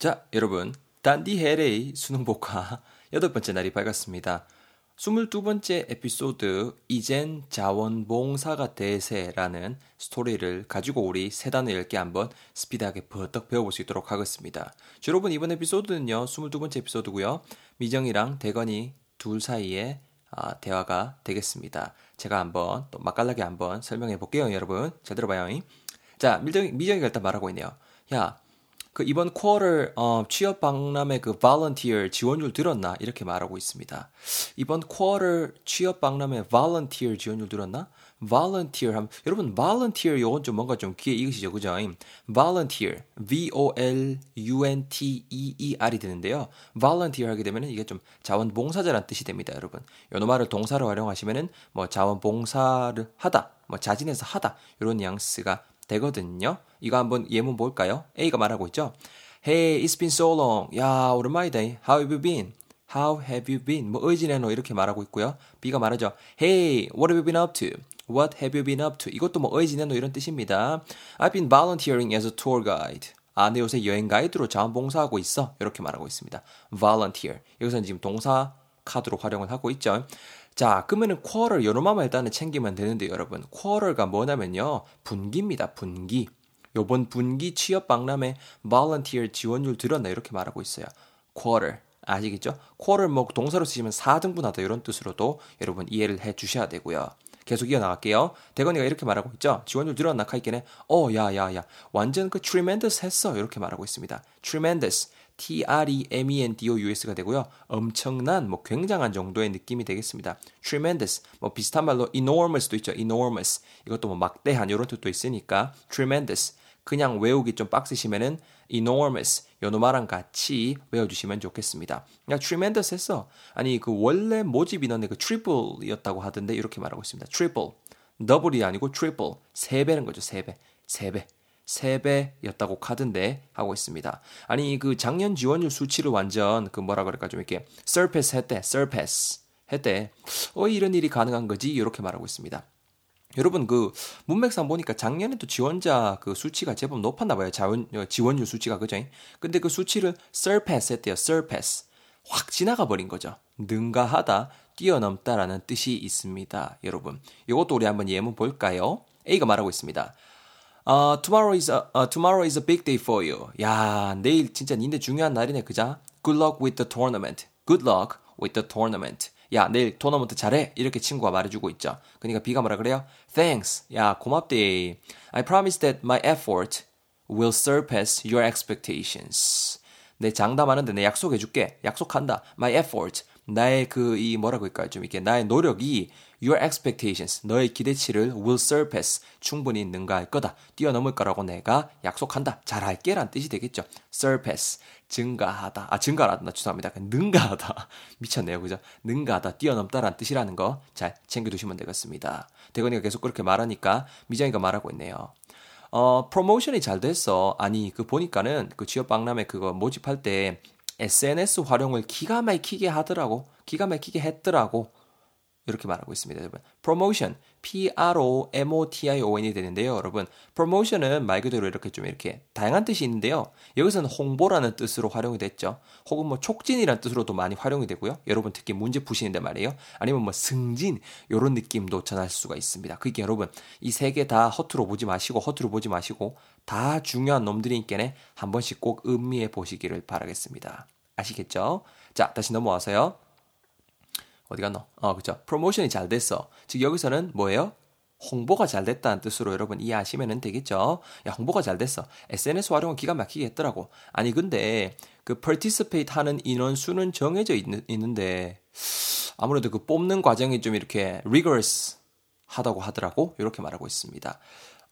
자, 여러분. 단디 헤레이 수능 복화 여덟 번째 날이 밝았습니다. 22번째 에피소드 이젠 자원봉사가 대세라는 스토리를 가지고 우리 세 단어 읽기 한번 스피드하게 버떡 배워볼 수 있도록 하겠습니다. 여러분 이번 에피소드는요 22번째 에피소드고요. 미정이랑 대건이 둘 사이에 아, 대화가 되겠습니다. 제가 한번 또 맛깔나게 한번 설명해 볼게요 여러분. 잘 들어봐요. 자 미정, 미정이가 일단 말하고 있네요. 야 그 이번 쿼터 어, 취업 박람회 그 volunteer 지원율 들었나 이렇게 말하고 있습니다. 이번 쿼터 취업 박람회 volunteer 지원율 들었나? volunteer 하면 여러분 volunteer 요건 좀 뭔가 좀 귀에 익으시죠, 그죠? volunteer, v o l u n t e e r이 되는데요. volunteer 하게 되면은 이게 좀 자원봉사자란 뜻이 됩니다, 여러분. 요노 말을 동사로 활용하시면은 뭐 자원봉사를 하다, 뭐 자진해서 하다 이런 뉘앙스가 되거든요. 이거 한번 예문 볼까요? A가 말하고 있죠. Hey, it's been so long. 야, 오랜만이다. How have you been? How have you been? 뭐 의지네노 이렇게 말하고 있고요. B가 말하죠. Hey, what have you been up to? What have you been up to? 이것도 뭐 의지네노 이런 뜻입니다. I've been volunteering as a tour guide. 아, 내 요새 여행 가이드로 자원봉사하고 있어. 이렇게 말하고 있습니다. volunteer. 여기서는 지금 동사 카드로 활용을 하고 있죠. 자, 그러면은 쿼럴 요놈만 일단은 챙기면 되는데 여러분. 쿼럴가 뭐냐면요. 분기입니다. 분기. 요번 분기 취업 박람회 volunteer 지원율 들었나 이렇게 말하고 있어요. quarter 아시겠죠? quarter 뭐 동사로 쓰시면 4등분하다 이런 뜻으로도 여러분 이해를 해 주셔야 되고요. 계속 이어나갈게요. 대건이가 이렇게 말하고 있죠. 지원율 늘었나 카이께네. 어, 야, 야, 야. 완전 그 tremendous 했어. 이렇게 말하고 있습니다. tremendous. T-R-E-M-E-N-D-O-U-S가 되고요. 엄청난, 뭐 굉장한 정도의 느낌이 되겠습니다. tremendous, 뭐 비슷한 말로 enormous도 있죠. enormous. 이것도 뭐 막대한 이런 뜻도 있으니까 tremendous. 그냥 외우기 좀 빡세시면은 enormous 요노마랑 같이 외워주시면 좋겠습니다. 그냥 tremendous 했어. 아니 그 원래 모집 인원의 그 triple이었다고 하던데 이렇게 말하고 있습니다. triple, 더블이 아니고 triple, 세 배는 거죠. 세 배, 세 배. 3배였다고 카던데 하고 있습니다. 아니 그 작년 지원율 수치를 완전 그 뭐라 그럴까 좀 이렇게 surpass 했대. surpass 했대. 어 이런 일이 가능한 거지 이렇게 말하고 있습니다. 여러분 그 문맥상 보니까 작년에도 지원자 그 수치가 제법 높았나 봐요. 자원, 어, 지원율 수치가 그죠? 근데 그 수치를 surpass 했대요. surpass. 확 지나가 버린 거죠. 능가하다, 뛰어넘다라는 뜻이 있습니다. 여러분. 이것도 우리 한번 예문 볼까요? A가 말하고 있습니다. Uh, tomorrow is a, uh, tomorrow is a big day for you. 야, 내일 진짜 니네 중요한 날이네, 그자? Good luck with the tournament. Good luck with the tournament. 야, 내일 토너먼트 잘해. 이렇게 친구가 말해주고 있죠. 그러니까 B가 뭐라 그래요? Thanks. 야, 고맙대. I promise that my effort will surpass your expectations. 내 장담하는데 내 약속해줄게. 약속한다. My effort. 나의 그, 이 뭐라고 할까요? 좀 이렇게 나의 노력이 your expectations, 너의 기대치를 will surpass, 충분히 능가할 거다, 뛰어넘을 거라고 내가 약속한다, 잘할게 라는 뜻이 되겠죠. surpass, 증가하다, 아, 증가하다, 죄송합니다. 능가하다. 미쳤네요, 그죠? 능가하다, 뛰어넘다라는 뜻이라는 거 잘 챙겨 두시면 되겠습니다. 대건이가 계속 그렇게 말하니까 미정이가 말하고 있네요. 어, 프로모션이 잘 됐어. 아니, 그 보니까는 그 취업 박람회 그거 모집할 때 SNS 활용을 기가 막히게 하더라고. 기가 막히게 했더라고. 이렇게 말하고 있습니다, 여러분. promotion, p-r-o-m-o-t-i-o-n이 되는데요, 여러분. promotion은 말 그대로 이렇게 좀 이렇게 다양한 뜻이 있는데요. 여기서는 홍보라는 뜻으로 활용이 됐죠. 혹은 뭐 촉진이라는 뜻으로도 많이 활용이 되고요. 여러분 특히 문제 푸시는데 말이에요. 아니면 뭐 승진 이런 느낌도 전할 수가 있습니다. 그게 여러분 이 세 개 다 허투루 보지 마시고 허투루 보지 마시고 다 중요한 놈들이니까 한 번씩 꼭 음미해 보시기를 바라겠습니다. 아시겠죠? 자, 다시 넘어와서요. 어디 갔노? 어, 그죠. 프로모션이 잘 됐어. 즉, 여기서는 뭐예요? 홍보가 잘 됐다는 뜻으로 여러분 이해하시면 되겠죠. 야, 홍보가 잘 됐어. SNS 활용은 기가 막히게 했더라고. 아니, 근데 그 participate 하는 인원 수는 정해져 있, 있는데 아무래도 그 뽑는 과정이 좀 이렇게 rigorous 하다고 하더라고. 이렇게 말하고 있습니다.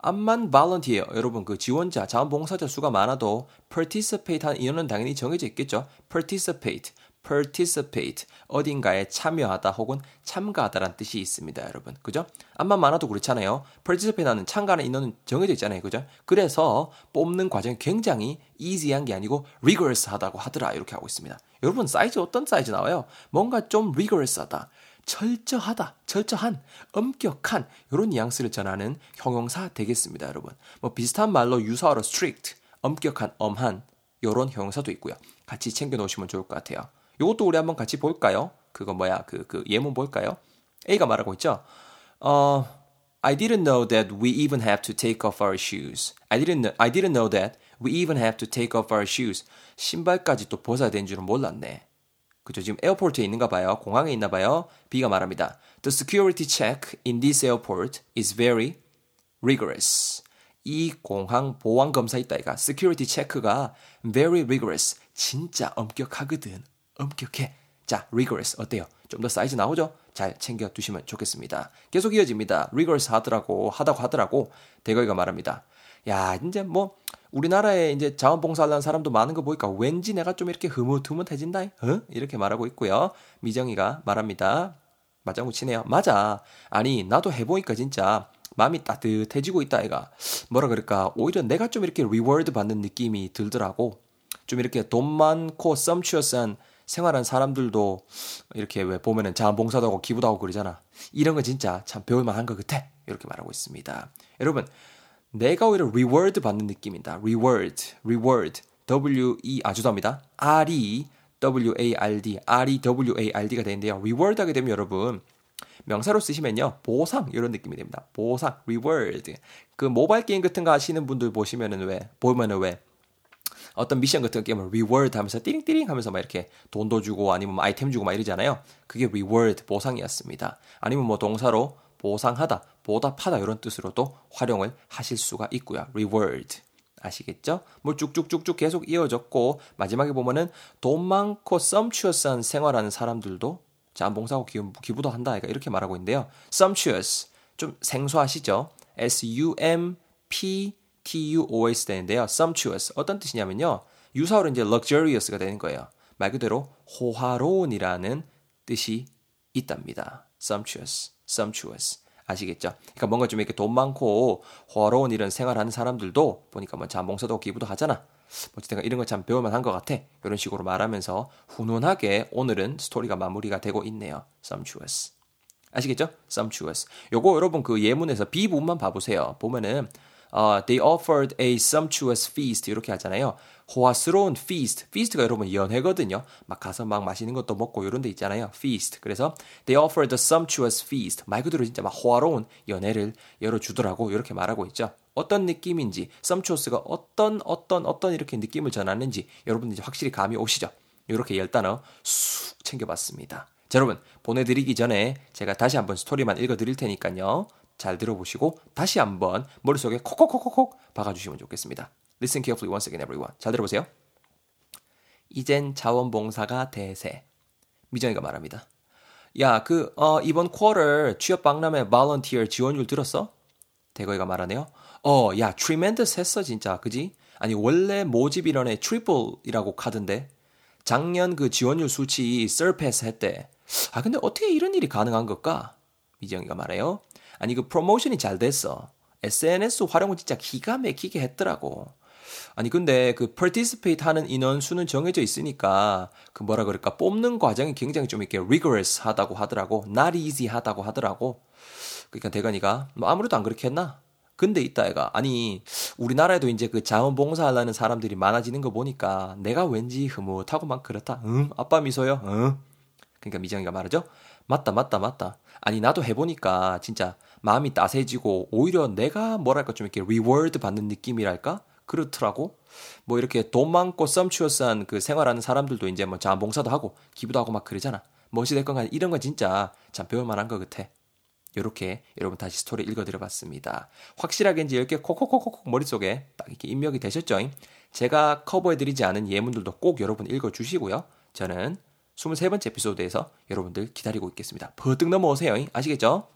암만 volunteer, 여러분 그 지원자, 자원봉사자 수가 많아도 participate 하는 인원은 당연히 정해져 있겠죠. participate. Participate 어딘가에 참여하다 혹은 참가하다라는 뜻이 있습니다, 여러분. 그죠? 암만 많아도 그렇잖아요. participate 하는 참가하는 인원은 정해져 있잖아요. 그죠? 그래서 뽑는 과정이 굉장히 easy한 게 아니고 rigorous 하다고 하더라. 이렇게 하고 있습니다. 여러분 사이즈 어떤 사이즈 나와요? 뭔가 좀 rigorous 하다. 철저하다, 철저한, 엄격한 이런 뉘앙스를 전하는 형용사 되겠습니다, 여러분. 뭐 비슷한 말로 유사어로 strict, 엄격한, 엄한 요런 형용사도 있고요. 같이 챙겨 놓으시면 좋을 것 같아요. 요것도 우리 한번 같이 볼까요? 그거 뭐야? 그, 그 예문 볼까요? A가 말하고 있죠. 어, I didn't know that we even have to take off our shoes. I didn't I didn't know that we even have to take off our shoes. 신발까지 또 벗어야 되는 줄은 몰랐네. 그죠? 지금 에어포트에 있는가 봐요. 공항에 있나 봐요. B가 말합니다. The security check in this airport is very rigorous. 이 공항 보안 검사 있다 이가 security 체크가 very rigorous. 진짜 엄격하거든. 엄격해. 자, rigorous 어때요? 좀 더 사이즈 나오죠? 잘 챙겨 두시면 좋겠습니다. 계속 이어집니다. rigorous 하더라고 하다고 하더라고 대거이가 말합니다. 야, 이제 뭐 우리나라에 이제 자원봉사하는 사람도 많은 거 보니까 왠지 내가 좀 이렇게 흐뭇흐뭇해진다. 어? 이렇게 말하고 있고요. 미정이가 말합니다. 맞장구 치네요. 맞아. 아니, 나도 해보니까 진짜 마음이 따뜻해지고 있다, 애가. 뭐라 그럴까. 오히려 내가 좀 이렇게 reward 받는 느낌이 들더라고. 좀 이렇게 돈 많고 썸추어스한 생활한 사람들도 이렇게 왜 보면은 자원봉사도 하고 기부도 하고 그러잖아. 이런 거 진짜 참 배울 만한 것 같아. 이렇게 말하고 있습니다. 여러분, 내가 오히려 reward 받는 느낌이다. reward, reward, W-E, 아, 죄송합니다. R-E, W-A-R-D, R-E-W-A-R-D가 되는데요. reward 하게 되면 여러분, 명사로 쓰시면요. 보상, 이런 느낌이 됩니다. 보상, reward. 그 모바일 게임 같은 거 하시는 분들 보시면은 왜, 보면은 왜, 어떤 미션 같은 게임을 reward 하면서 띠링띠링 하면서 막 이렇게 돈도 주고 아니면 뭐 아이템 주고 막 이러잖아요. 그게 reward, 보상이었습니다. 아니면 뭐 동사로 보상하다, 보답하다 이런 뜻으로도 활용을 하실 수가 있고요. reward. 아시겠죠? 뭐 쭉쭉쭉쭉 계속 이어졌고 마지막에 보면은 돈 많고 썸추어스한 생활하는 사람들도 자원봉사하고 기부, 도 한다. 이렇게 말하고 있는데요. sumptuous 좀 생소하시죠? S-U-M-P-T-U-O-S 되는데요. sumptuous 어떤 뜻이냐면요. 유사어로 이제 luxurious가 되는 거예요. 말 그대로 호화로운이라는 뜻이 있답니다. sumptuous, sumptuous. 아시겠죠? 그러니까 뭔가 좀 이렇게 돈 많고 호화로운 이런 생활하는 사람들도 보니까 뭐 자몽사도 기부도 하잖아. 어쨌든 이런 거 참 배울만 한것 같아. 이런 식으로 말하면서 훈훈하게 오늘은 스토리가 마무리가 되고 있네요. sumptuous. 아시겠죠? sumptuous. 요거 여러분 그 예문에서 B 부분만 봐보세요. 보면은 어, they offered a sumptuous feast 이렇게 하잖아요. 호화스러운 feast. feast가 여러분 연회거든요. 막 가서 막 맛있는 것도 먹고 이런 데 있잖아요. feast. 그래서 they offered a sumptuous feast. 말 그대로 진짜 막 호화로운 연회를 열어주더라고. 이렇게 말하고 있죠. 어떤 느낌인지, sumptuous가 어떤 어떤 어떤 이렇게 느낌을 전하는지 여러분 이제 확실히 감이 오시죠. 이렇게 열 단어 쑥 챙겨봤습니다. 자, 여러분 보내드리기 전에 제가 다시 한번 스토리만 읽어드릴 테니까요. 잘 들어보시고 다시 한번 머릿속에 콕콕콕콕콕 박아주시면 좋겠습니다. Listen carefully once again, everyone. 잘 들어보세요. 이젠 자원봉사가 대세. 미정이가 말합니다. 야, 그, 어, 이번 쿼터 취업 박람회 volunteer 지원율 들었어? 대거이가 말하네요. 어, 야, tremendous 했어, 진짜. 그지? 아니, 원래 모집 이론에 triple이라고 카던데. 작년 그 지원율 수치 surpass 했대. 아, 근데 어떻게 이런 일이 가능한 걸까? 미정이가 말해요. 아니 그 프로모션이 잘 됐어. SNS 활용을 진짜 기가 막히게 했더라고. 아니 근데 그 participate 하는 인원 수는 정해져 있으니까 그 뭐라 그럴까 뽑는 과정이 굉장히 좀 이렇게 rigorous 하다고 하더라고. not easy 하다고 하더라고. 그러니까 대건이가 뭐 아무래도 안 그렇게 했나? 근데 있다 애가 아니 우리나라에도 이제 그 자원봉사 하려는 사람들이 많아지는 거 보니까 내가 왠지 흐뭇하고 막 그렇다. 응 아빠 미소요. 응. 그러니까 미정이가 말하죠. 맞다 맞다 맞다. 아니 나도 해보니까 진짜 마음이 따스해지고 오히려 내가 뭐랄까 좀 이렇게 reward 받는 느낌이랄까? 그렇더라고. 뭐 이렇게 돈 많고 sumptuous한 그 생활하는 사람들도 이제 뭐 자원봉사도 하고 기부도 하고 막 그러잖아. 뭣이 됐건 간에 이런 건 진짜 참 배울만한 것 같아. 요렇게 여러분 다시 스토리 읽어드려 봤습니다. 확실하게 이제 이렇게 콕콕콕콕 머릿속에 딱 이렇게 입력이 되셨죠? 제가 커버해드리지 않은 예문들도 꼭 여러분 읽어주시고요. 저는 23번째 에피소드에서 여러분들 기다리고 있겠습니다. 버뜩 넘어오세요. 아시겠죠?